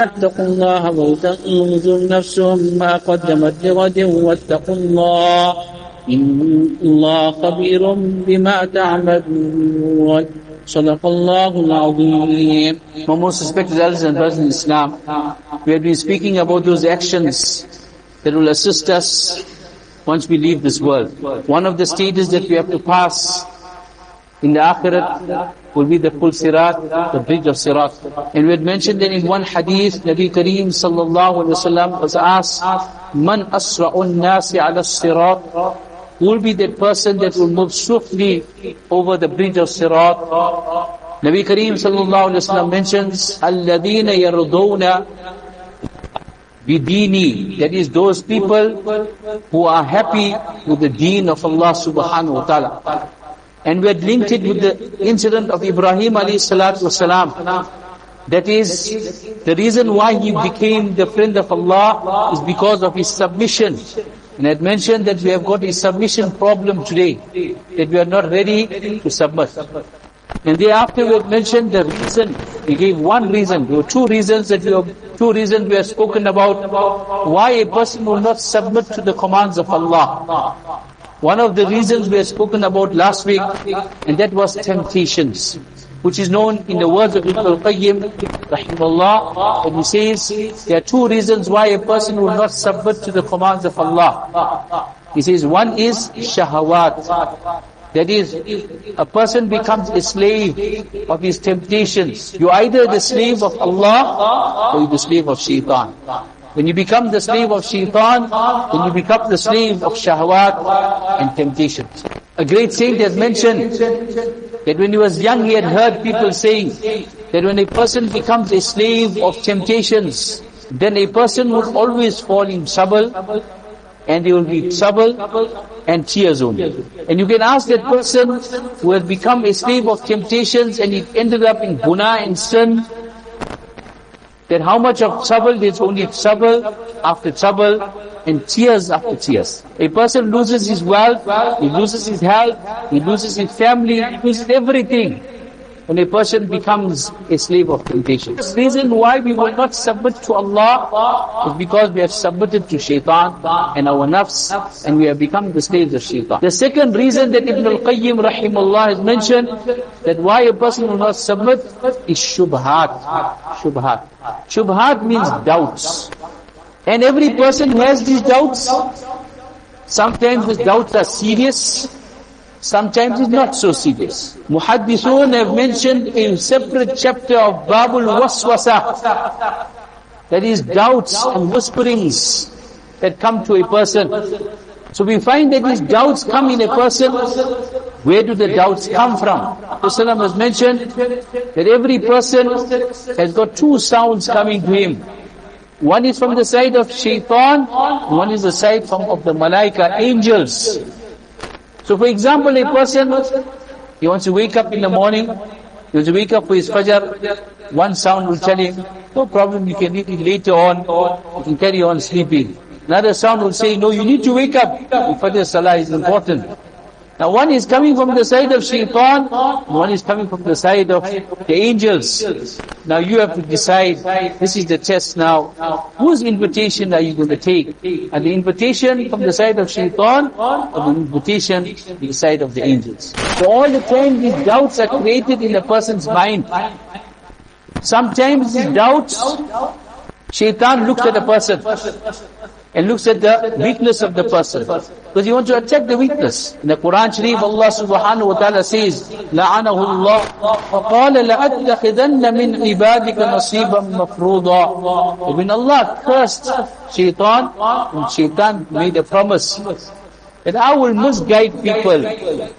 اتقوا الله ولتنظر نفس ما قدمت لغد واتقوا الله إن الله خبير بما تعملون صدق الله العظيم My most respected elders and brothers in Islam, we have been speaking about those actions that will assist us once we leave this world. One of the stages that we have to pass in the akhirat will be the pul sirat, the bridge of sirat. And we had mentioned that in one hadith, Nabi Kareem sallallahu alaihi wasallam was asked, Man asra'un nasi ala sirat? Will be that person that will move swiftly over the bridge of sirat? Nabi Kareem sallallahu alaihi wasallam mentions, Alladina yardawna bidini. That is those people who are happy with the deen of Allah subhanahu wa ta'ala. And we had linked it with the incident of Ibrahim alayhi salatu wasalam. That is, the reason why he became the friend of Allah is because of his submission. And I had mentioned that we have got a submission problem today, that we are not ready to submit. And thereafter we had mentioned the reason, we gave one reason, there were two reasons that we have, two reasons we have spoken about, why a person will not submit to the commands of Allah. One of the reasons we have spoken about last week, and that was temptations, which is known in the words of Ibn al-Qayyim, rahimahullah, and he says, there are two reasons why a person will not submit to the commands of Allah. He says, one is shahawat. That is, a person becomes a slave of his temptations. You're either the slave of Allah, or you're the slave of shaitan. When you become the slave of shaitan, then you become the slave of shahwat and temptations. A great saint has mentioned that when he was young he had heard people saying that when a person becomes a slave of temptations, then a person will always fall in trouble and there will be trouble and tears only. And you can ask that person who has become a slave of temptations and he ended up in guna and sin, that how much of trouble, there's only trouble after trouble and tears after tears. A person loses his wealth, he loses his health, he loses his family, he loses everything. When a person becomes a slave of temptation. The reason why we will not submit to Allah is because we have submitted to shaitan and our nafs and we have become the slaves of shaitan. The second reason that Ibn al-Qayyim rahimahullah has mentioned that why a person will not submit is shubhat. Shubhat. Shubhat means doubts. And every person has these doubts, sometimes these doubts are serious, sometimes it's not so serious. Muhaddithun have mentioned a separate chapter of Babul Waswasa, that is doubts and whisperings that come to a person. So we find that these doubts come in a person. Where do the doubts come from? Rasulullah has mentioned that every person has got two sounds coming to him. One is from the side of shaitan, one is the side from of the malaika, angels. So for example, a person, he wants to wake up in the morning, he wants to wake up for his fajr, one sound will tell him, no problem, you can eat it later on, you can carry on sleeping. Another sound will say, no, you need to wake up. Fajr Salah is important. Now one is coming from the side of shaitan, one is coming from the side of the angels. Now you have to decide, this is the test now, whose invitation are you going to take? And the invitation from the side of shaitan, or the invitation from the side of the angels? So all the time these doubts are created in a person's mind. Sometimes these doubts, shaitan looks at a person and looks at the weakness of the person. Because he wants to attack the weakness. In the Quran Sharif, Allah subhanahu wa ta'ala says, لَعَنَهُ اللَّهُ وَقَالَ لَأَتَّخِذَنَّ مِنْ عِبَادِكَ نَصِيبًا مَفْرُوضًا When Allah cursed shaitan, when shaitan made a promise, that I will misguide people.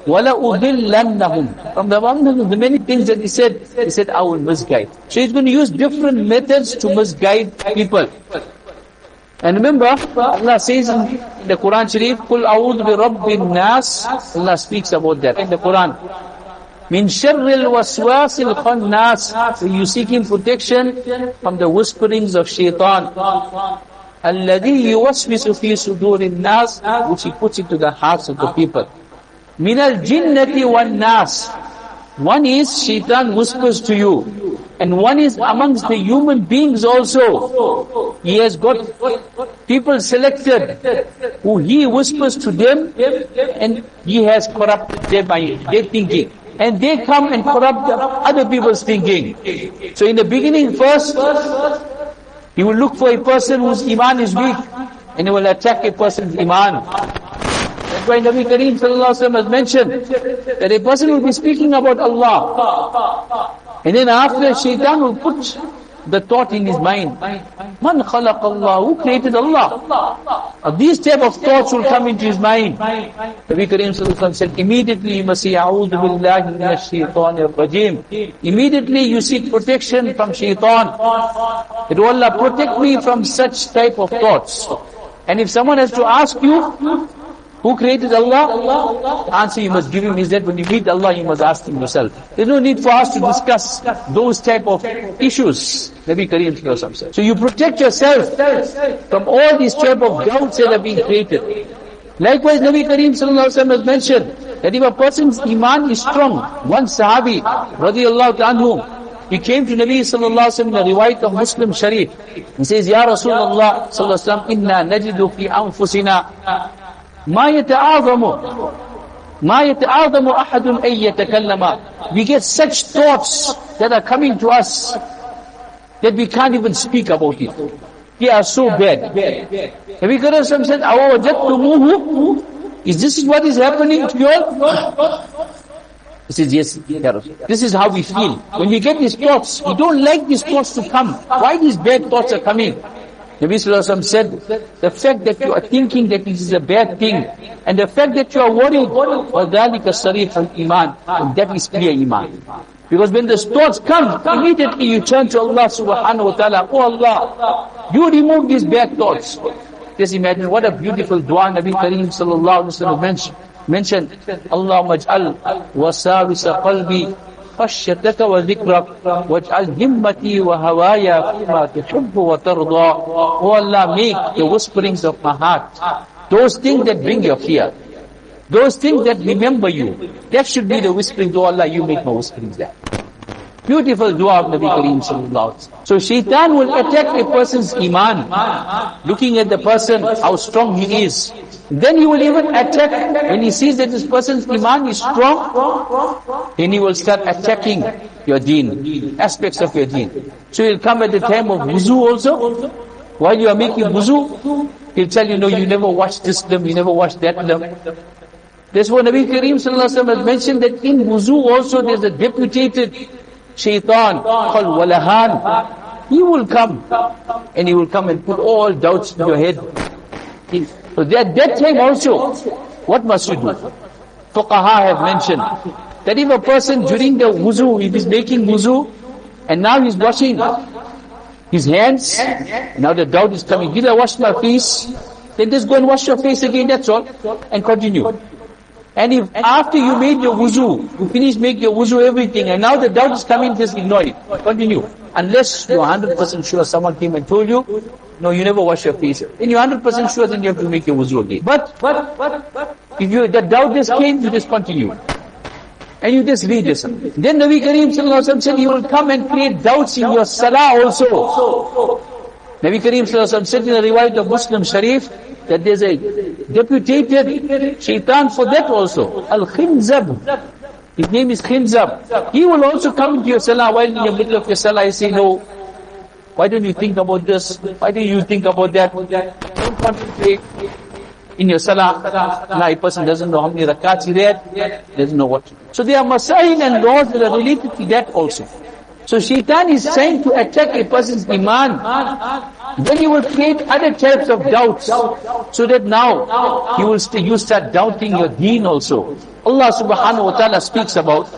وَلَأُضِلَّنَّهُمْ From the one of the many things that he said, he said, I will misguide. So he's going to use different methods to misguide people. And remember, Allah says in the Quran Sharif, قُلْ أَعُوذُ بِرَبِّ النَّاسِ Allah speaks about that in the Quran. مِنْ شَرِّ الْوَسْوَاسِ الْخَنَّاسِ So you seeking protection from the whisperings of shaitan. الَّذِي يُوَسْوِسُ فِي صُدُورِ النَّاسِ Which he puts into the hearts of the people. مِنَ الْجِنَّةِ وَالنَّاسِ One is shaitan whispers to you. And one is amongst the human beings also. He has got people selected who he whispers to them and he has corrupted their mind, their thinking. And they come and corrupt other people's thinking. So in the beginning first, he will look for a person whose iman is weak and he will attack a person's iman. That's why Nabi Kareem has mentioned that a person will be speaking about Allah. And then after shaitan will put the thought in his mind. Man khalaq Allah, who created Allah? These type of thoughts will come into his mind. Nabi Kareem said, immediately you must say, A'udhu billahi minash shaitanir rajim. Immediately you seek protection from shaitan. That Allah protect me from such type of thoughts. And if someone has to ask you, who created Allah? The answer you must give him is that when you meet Allah, you must ask him yourself. There's no need for us to discuss those type of issues. Nabi Kareem said. So you protect yourself from all these type of doubts that are being created. Likewise, Nabi Kareem has mentioned that if a person's iman is strong, one sahabi, radiallahu anhu, he came to Nabi sallallahu alaihi wasallam in a riwayat of Muslim Sharif. He says, Ya Rasulullah sallallahu alaihi wasallam, inna najidu fi anfusina ما يتعاظم ما يتعاظم أحد أن يتكلم we get such thoughts that are coming to us that we can't even speak about it they are so bad have you got some said أَوَوَجَدْتُمُوهُ is this what is happening to you all he says, yes, this is how we feel. When we get these thoughts, we don't like these thoughts to come. Why these bad thoughts are coming? Nabi Sallallahu said, the fact that you are thinking that this is a bad thing, and the fact that you are worried, وَذَلِكَ صَرِيحَ الْإِيمَانِ That is clear iman. Because when the thoughts come, immediately you turn to Allah subhanahu wa ta'ala, Oh Allah, you remove these bad thoughts. Just imagine what a beautiful dua Nabi Kareem sallallahu alayhi wa mentioned. Mentioned, Allahumma ij'al wasawisa qalbi خشيتك وذكرك واجعل همتي وهوايا فيما تحب وترضى Oh Allah make the whisperings of my heart those things that bring your fear those things that remember you that should be the whispering to Allah you make my whisperings there Beautiful dua of Nabi Kareem sallallahu So shaitan will attack a person's iman, looking at the person, how strong he is. then he will even attack, when he sees that this person's iman is strong, then he will start attacking your deen, aspects of your deen. So he'll come at the time of wuzu also, while you are making wuzu, he'll tell you, no, you never watched this film, you never watched that film. That's what Nabi Kareem sallallahu has mentioned that in wuzu also there's a deputated shaitan called Walahan. He will come and he will come and put all doubts in your head. So at that time also, what must you do? Fuqaha have mentioned that if a person during the wuzu, if he's making wuzu, and now he's washing his hands, now the doubt is coming, did I wash my face? Then just go and wash your face again, that's all, and continue. And if after you made your wuzu, you finish make your wuzu everything, and now the doubt is coming, just ignore it. Continue. Unless you're 100% sure someone came and told you, no, you never wash your face. Then you're 100% sure then you have to make your wuzu again. But, but, but, but, if you, the doubt just came, you just continue. And you just read this. Then Nabi Kareem said, he will come and create doubts in your salah also. Nabi Kareem said in the riwayat of Muslim Sharif, that there's a deputated shaitan for that also. Al-Khinzab. His name is Khinzab. He will also come into your salah while in the middle of your salah you say, no, why don't you think about this? Why don't you think about that? Don't concentrate in your salah. Now a person doesn't know how many rakats he read, doesn't know what. So there are masail and laws that are related to that also. So shaitan is trying to attack a person's iman. Then he will create other types of doubts. So that now you will st you start doubting your deen also. Allah subhanahu wa ta'ala speaks about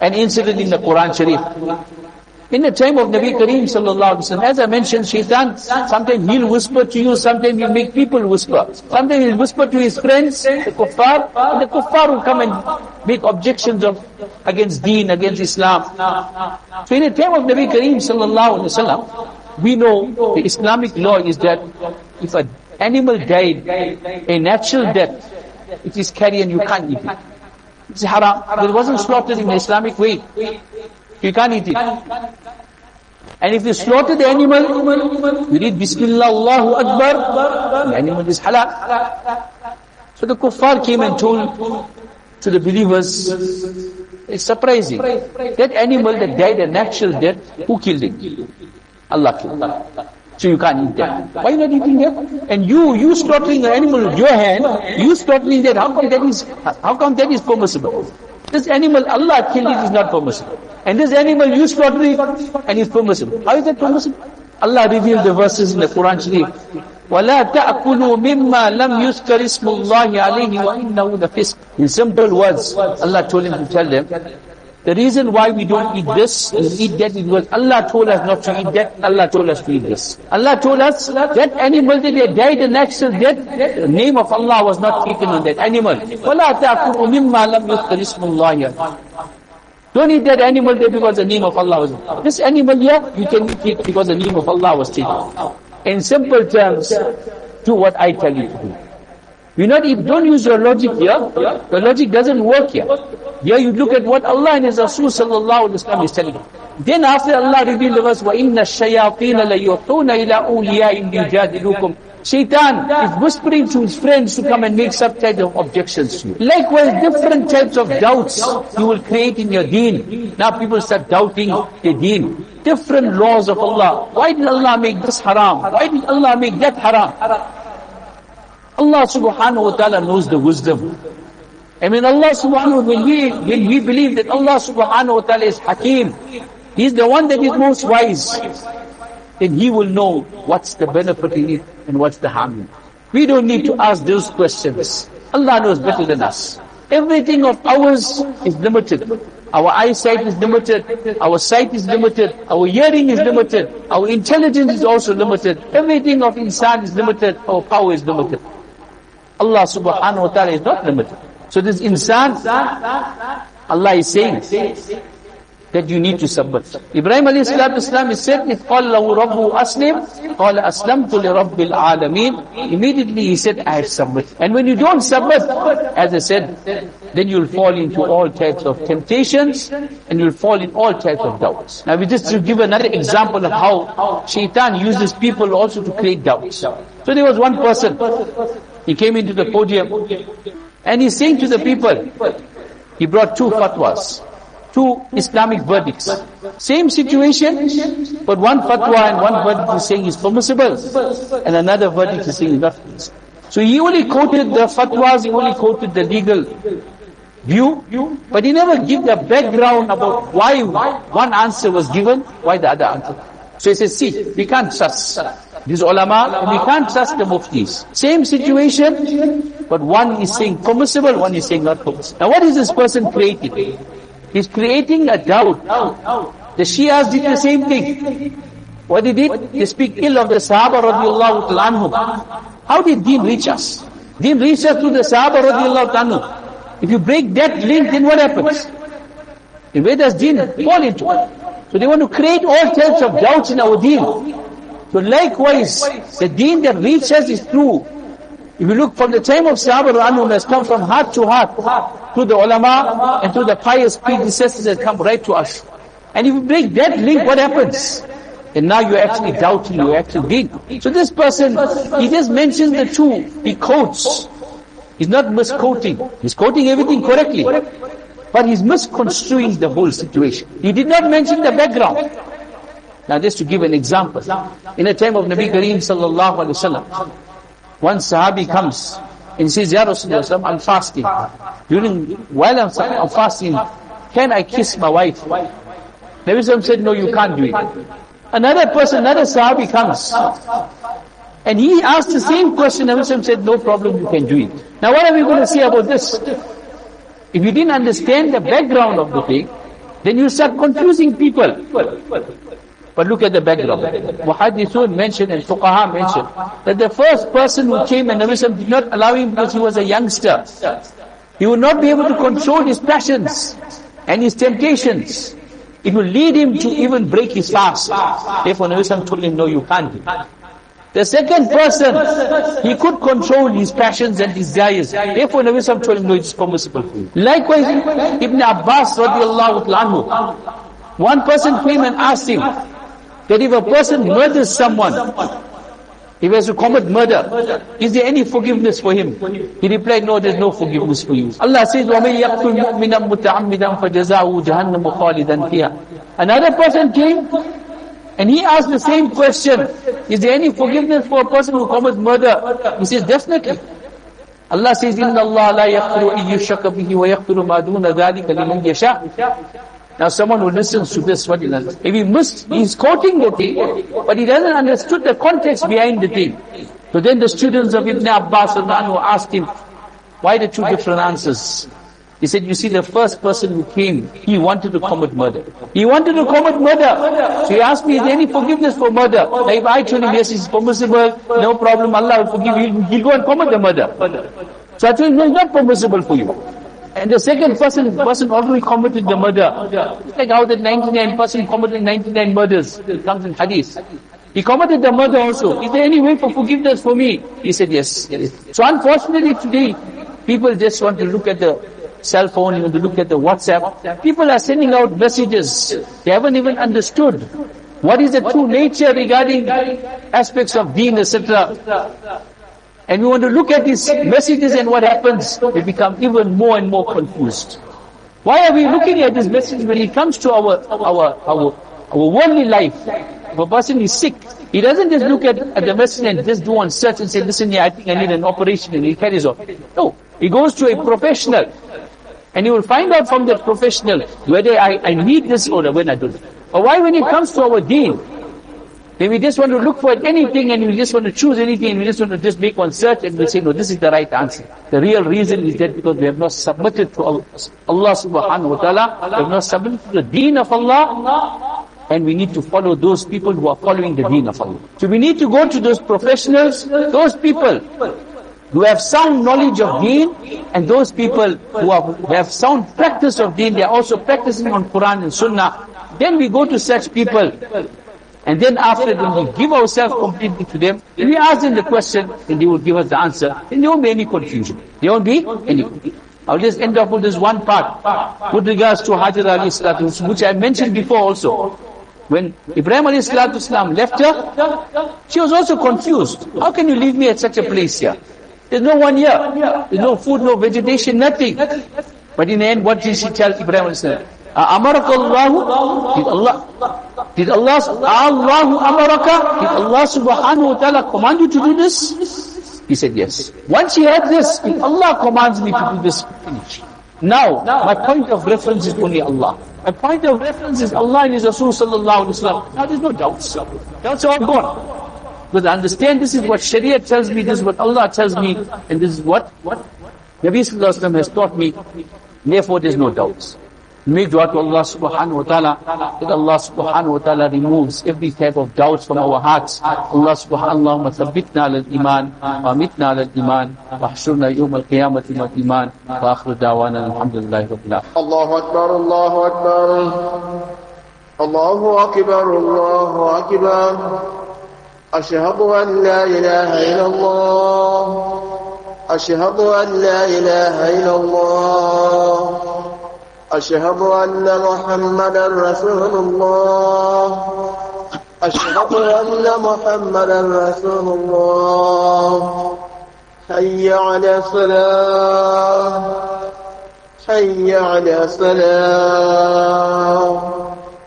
an incident in the Quran Sharif. In the time of Nabi Kareem sallallahu alaihi wasallam, as I mentioned, shaitan, sometimes he'll whisper to you, sometimes he'll make people whisper. Sometimes he'll whisper to his friends, the kuffar, and the kuffar will come and make objections of, against deen, against Islam. So in the time of Nabi Kareem sallallahu alaihi wasallam, we know the Islamic law is that if an animal died a natural death, it is carrion, you can't eat it. It's haram. It wasn't slaughtered in the Islamic way. You can't eat it. And if you slaughter the animal, you read Bismillah, Allahu Akbar, the animal is halal. So the kuffar came and told to the believers, it's surprising. That animal that died a natural death, who killed it? Allah killed it. So you can't eat that. Why are you not eating that? And you, you slaughtering an animal with your hand, you slaughtering that, how come that is, how come that is permissible? This animal, Allah killed it is not permissible. And this animal, you slaughter it and it's permissible. How is that permissible? Allah revealed the verses in the Quran Sharif. وَلَا تَأْكُلُوا مِمَّا لَمْ يُذْكَرِ اسْمُ اللَّهِ عَلَيْهِ وَإِنَّهُ لَفِسْقٌ In simple words, Allah told him to tell them, the reason why we don't eat this and eat that is because Allah told us not to eat that, Allah told us to eat this. Allah told us that animal that they died a natural death, the name of Allah was not taken on that animal. وَلَا تَأْكُلُوا مِمَّا لَمْ يُذْكَرِ اسْمُ اللَّهِ don't eat that animal there because the name of Allah was. This animal here, you can eat it because the name of Allah was taken. In simple terms, do what I tell you to do. You not if don't use your logic here. Your logic doesn't work here. Here you look at what Allah and His Rasul sallallahu alaihi wasallam is telling you. Then after Allah revealed the verse, وَإِنَّ الشَّيَاطِينَ لَيُحْطُونَ إِلَىٰ أُولِيَائِهِمْ لِيُجَادِلُوكُمْ Shaitan is whispering to his friends to come and make some type of objections to you. Likewise, different types of doubts you will create in your deen. Now people start doubting the deen. Different laws of Allah. Why did Allah make this haram? Why did Allah make that haram? Allah subhanahu wa ta'ala knows the wisdom. I mean Allah subhanahu wa ta'ala, when we, when we believe that Allah subhanahu wa ta'ala is Hakim, He's the one that is most wise, then He will know what's the benefit in it and what's the harm in it. We don't need to ask those questions. Allah knows better than us. Everything of ours is limited. Our eyesight is limited. Our sight is limited. Our hearing is limited. Our intelligence is also limited. Everything of insan is limited. Our power is limited. Allah subhanahu wa ta'ala is not limited. So this insan, Allah is saying that you need to submit. Ibrahim alayhi salatu wasalam is said, if قال له ربه أسلم, قال أسلمت لرب العالمين. Immediately he said, I have submit. And when you don't submit, as I said, then you'll fall into all types of temptations and you'll fall in all types of doubts. Now we just to give another example of how shaitan uses people also to create doubts. So there was one person, he came into the podium and he's saying to the people, he brought two fatwas two Islamic verdicts. Same situation, but one fatwa and one verdict is saying is permissible, and another verdict is saying is not permissible. So he only quoted the fatwas, he only quoted the legal view, but he never give the background about why one answer was given, why the other answer. So he says, see, we can't trust these ulama, we can't trust the muftis. Same situation, but one is saying permissible, one is saying not permissible. Now what is this person creating? He's creating a doubt. The Shias did the same thing. What they did? They speak ill of the Sahaba radiallahu anhum. How did deen reach us? Deen reached us through the Sahaba radiallahu anhum. If you break that link, then what happens? And where does deen fall into? So they want to create all types of doubts in our deen. So likewise, the deen that reaches is through if you look from the time of Sahaba Anhum has come from heart to heart, to the ulama and to the pious predecessors that come right to us. And if you break that link, what happens? And now you're actually doubting, you're actually being. So this person, he just mentions the two, he quotes. He's not misquoting. He's quoting everything correctly. But he's misconstruing the whole situation. He did not mention the background. Now just to give an example. In the time of Nabi Kareem sallallahu alayhi wa sallam, one Sahabi comes and says, Ya Rasulullah, I'm fasting. During, while I'm, I'm fasting, can I kiss my wife? Nabi Sallam said, no, you can't do it. Another person, another Sahabi comes. And he asked the same question. Nabi Sallam said, no problem, you can do it. Now what are we going to say about this? If you didn't understand the background of the thing, then you start confusing people. But look at the background. Muhaddithun mentioned and Fuqaha mentioned that the first person who came and Nabi did not allow him because he was a youngster. He would not be able to control his passions and his temptations. It will lead him to even break his fast. Therefore Nabi told him, no, you can't the second person, he could control his passions and desires. Therefore, Nabi told him, no, it's permissible for you. Likewise, Ibn Abbas radiallahu anhu, One person came and asked him that if a person murders someone, if he has to commit murder, is there any forgiveness for him? He replied, no, there's no forgiveness for you. Allah says, وَمَنْ يَقْتُلْ مُؤْمِنًا مُتَعَمِّدًا فَجَزَاؤُهُ جَهَنَّمُ خَالِدًا فِيهَا Another person came and he asked the same question. Is there any forgiveness for a person who commits murder? He says, definitely. Allah says, إِنَّ اللَّهَ لَا يَغْفِرُ أَن يُشْرَكَ بِهِ وَيَغْفِرُ مَا دُونَ ذَلِكَ لِمَنْ يَشَاءُ now someone who listens to this, what he? If he missed, he's quoting the thing, but he doesn't understood the context behind the thing. So then the students of Ibn Abbas asked him, why the two different answers? He said, you see, the first person who came, he wanted to commit murder. He wanted to commit murder. So he asked me, is there any forgiveness for murder? Now if I told him, yes, it's permissible, no problem, Allah will forgive you, he'll go and commit the murder. So I told him, no, it's not permissible for you. And the second person, person already committed the murder. It's like how the 99 person committed 99 murders. It comes in hadith. He committed the murder also. Is there any way for forgiveness for me? He said yes. So unfortunately today, people just want to look at the cell phone, you want to look at the WhatsApp. People are sending out messages. They haven't even understood what is the true nature regarding aspects of deen, etc. And we want to look at these messages and what happens. We become even more and more confused. Why are we looking at this message when it comes to our, our, our, our worldly life? If a person is sick, he doesn't just look at, at the message and just do one search and say, listen, yeah, I think I need an operation and he carries on. No. He goes to a professional. And he will find out from that professional whether I, I need this or when I don't. Or why when it comes to our deen, then we just want to look for anything and we just want to choose anything and we just want to just make one search and we say, no, this is the right answer. The real reason is that because we have not submitted to Allah subhanahu wa ta'ala, we have not submitted to the deen of Allah, and we need to follow those people who are following the deen of Allah. So we need to go to those professionals, those people who have sound knowledge of deen and those people who have, who have sound practice of deen, they are also practicing on Quran and Sunnah. Then we go to such people and then after then we give ourselves completely to them, and we ask them the question, and they will give us the answer, and there won't be any confusion. There won't be any confusion. I'll just end up with this one part with regards to Hajar Ali Salatu, which I mentioned before also. When Ibrahim Ali Salatu left her, she was also confused. How can you leave me at such a place here? There's no one here. There's no food, no vegetation, nothing. But in the end, what did she tell Ibrahim Ali ah, Amaraka Allahu? Did Allah, did Allah, Allahu amaraka? Did Allah subhanahu wa ta'ala command you to do this? He said yes. Once he heard this, if Allah commands me to do this, finish. Now, my point of reference is only Allah. My point of reference is Allah and His Rasul sallallahu alayhi wa Now there's no doubts. Doubts are all gone. Because I understand this is what Sharia tells me, this is what Allah tells me, and this is what, Nabi Sallallahu has taught me. Therefore there's no doubts. make dua to Allah subhanahu wa ta'ala that Allah subhanahu wa ta'ala removes every type of doubts from our hearts. Allah subhanahu wa ta'ala ثبتنا على الإيمان وامتنا على الإيمان واحشرنا يوم القيامة مع الإيمان وآخر دعوانا الحمد لله رب العالمين الله أكبر الله أكبر الله أكبر الله أكبر أشهد أن لا إله إلا الله أشهد أن لا إله إلا الله أشهد أن محمدا رسول الله. أشهد أن محمدا رسول الله. حي على الصلاة. حي على الصلاة.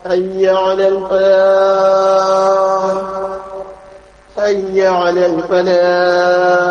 حي على الفلاح. حي على الفلاح.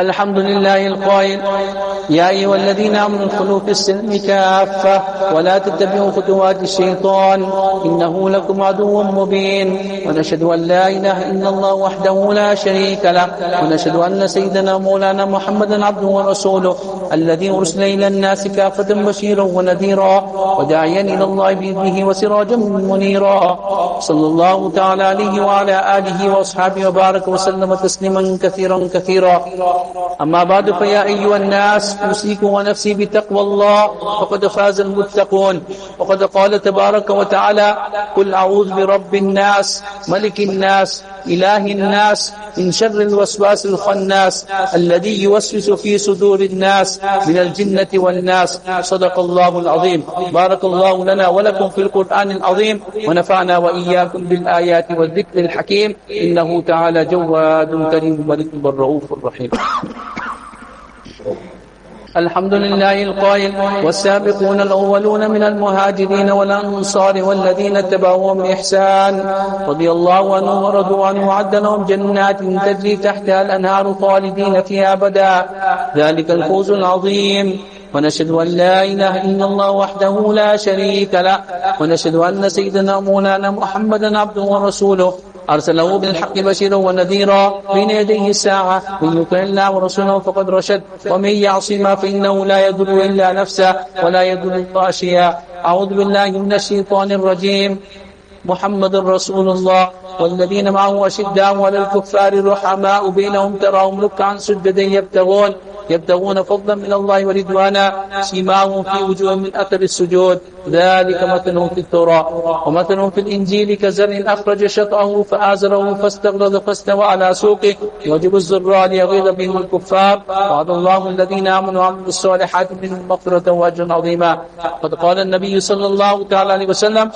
الحمد لله القائل يا أيها الذين آمنوا ادخلوا في السلم كافة ولا تتبعوا خطوات الشيطان إنه لكم عدو مبين ونشهد أن لا إله إلا الله وحده لا شريك له ونشهد أن سيدنا مولانا محمدا عبده ورسوله الذي أرسل إلى الناس كافة بشيرا ونذيرا وداعيا إلى الله بإذنه وسراجا منيرا صلى الله تعالى عليه وعلى آله وأصحابه وبارك وسلم تسليما كثيرا كثيرا أما بعد فيا أيها الناس أوصيكم ونفسي بتقوى الله فقد فاز المتقون. وقد قال تبارك وتعالى قل أعوذ برب الناس ملك الناس إله الناس من شر الوسواس الخناس الذي يوسوس في صدور الناس من الجنة والناس. صدق الله العظيم. بارك الله لنا ولكم في القرآن العظيم. ونفعنا وإياكم بالآيات والذكر الحكيم. إنه تعالى جواد كريم ملك الرؤوف الرحيم الحمد لله القائل والسابقون الأولون من المهاجرين والأنصار والذين اتبعوهم بإحسان. رضي الله عنهم ورضوا عنه وعد لهم جنات تجري تحتها الأنهار خالدين فيها أبدا. ذلك الفوز العظيم. ونشهد أن لا إله إلا الله وحده لا شريك له. ونشهد أن سيدنا مولانا محمدا عبده ورسوله. أرسله بالحق بشيرا ونذيرا بين يديه الساعة. من يطع الله ورسوله فقد رشد. ومن يعصما فإنه لا يضر إلا نفسه ولا يضر الله أعوذ بالله من الشيطان الرجيم. محمد رسول الله والذين معه أشداء على الكفار رحماء بينهم تراهم ركعا سجدا يبتغون. يبتغون فضلا من الله ورضوانا سيماهم في وجوه من أثر السجود. ذلك مثلهم في التوراة. ومثلهم في الإنجيل كزرع أخرج شطأه فآزره فاستغلظ فاستوى على سوقه. يعجب الزراع ليغيظ بهم الكفار. وعد الله الذين آمنوا وعملوا الصالحات منهم مغفرة وأجرا عظيما. قد قال النبي صلى الله تعالى عليه وسلم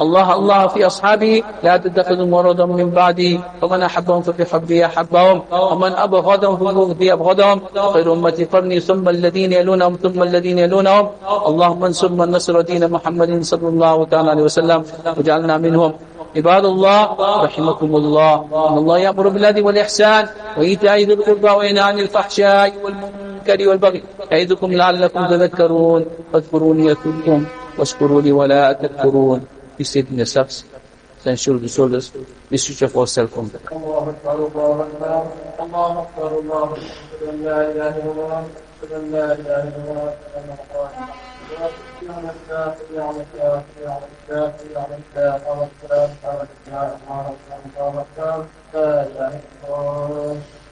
الله الله في أصحابه لا تتخذوا مرضا من بعدي فمن أحبهم فبحبه أحبهم ومن أبغضهم فبغضه أبغضهم. خير أمتي قرني ثم الذين يلونهم ثم الذين يلونهم. اللهم انصر من نصر دين محمد صلى الله تعالى عليه وسلم وجعلنا منهم. عباد الله رحمكم الله. إن الله يأمر بالعدل والإحسان وإيتاء ذي القربى وينهى عن الفحشاء والمنكر والبغي. يعظكم لعلكم تذكرون فاذكروني أذكركم واشكروا لي ولا تكفرون. be seated in the subs, then shoulder to shoulders, we switch off all cell phones. الله أكبر الله أكبر الله أكبر الله أكبر لا إله إلا الله لا إله إلا الله لا إله إلا الله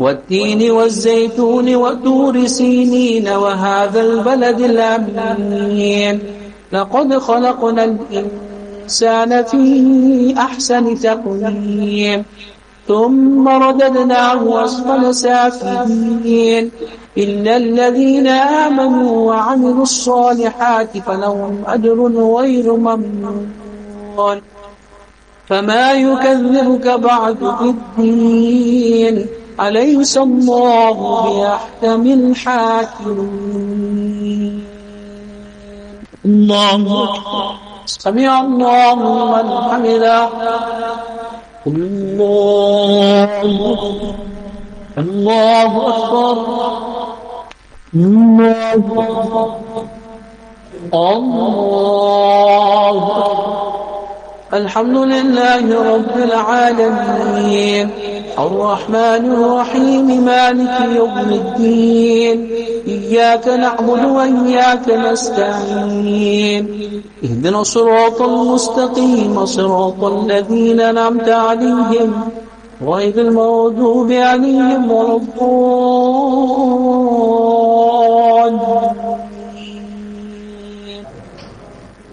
والتين والزيتون وطور سينين وهذا البلد الأمين. لقد خلقنا الإنسان في أحسن تقويم. ثم رددناه أسفل سافلين. إلا الذين آمنوا وعملوا الصالحات فلهم أجر غير ممنون. فما يكذبك بعد بالدين أليس الله بأحكم الحاكمين الله سمع الله من حمده. الله الله أكبر. الله أكبر. الله أكبر. الحمد لله رب العالمين. الرحمن الرحيم مالك يوم الدين. إياك نعبد وإياك نستعين. اهدنا الصراط المستقيم صراط الذين أنعمت عليهم غير المغضوب عليهم ولا الضالين.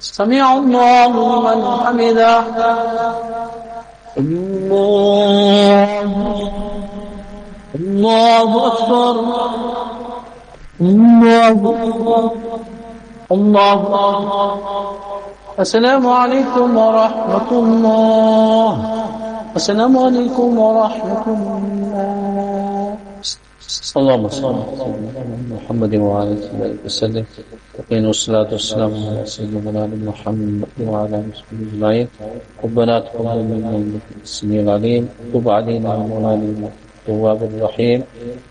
سمع الله من حمده. الله الله أكبر. الله الله السلام عليكم ورحمة الله. السلام عليكم ورحمة الله. اللهم صل على محمد وعلى آله وسلم. وقنا والصلاة والسلام على سيدنا محمد وعلى آله أجمعين. ربنا تقبل منا إنك السميع العليم. تب علينا مولانا التواب الرحيم.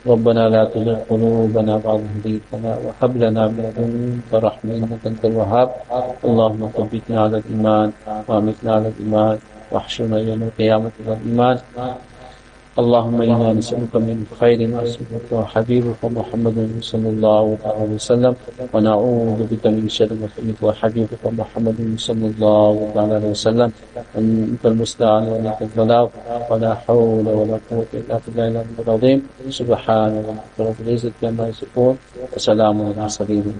ربنا لا تزغ قلوبنا بعد هديتنا وهب لنا من لدنك رحمة إنك أنت الوهاب. اللهم ثبتنا على الإيمان وأمتنا على الإيمان واحشرنا يوم القيامة على الإيمان. اللهم إنا نسألك من خير ما سألك وحبيبك محمد صلى الله عليه وسلم ونعوذ بك من شر ما سألك وحبيبك محمد صلى الله عليه وسلم. أنت المستعان وأنت البلاغ ولا حول ولا قوة إلا بالله العظيم. سبحان ربك رب العزة عما يصفون وسلام على المرسلين.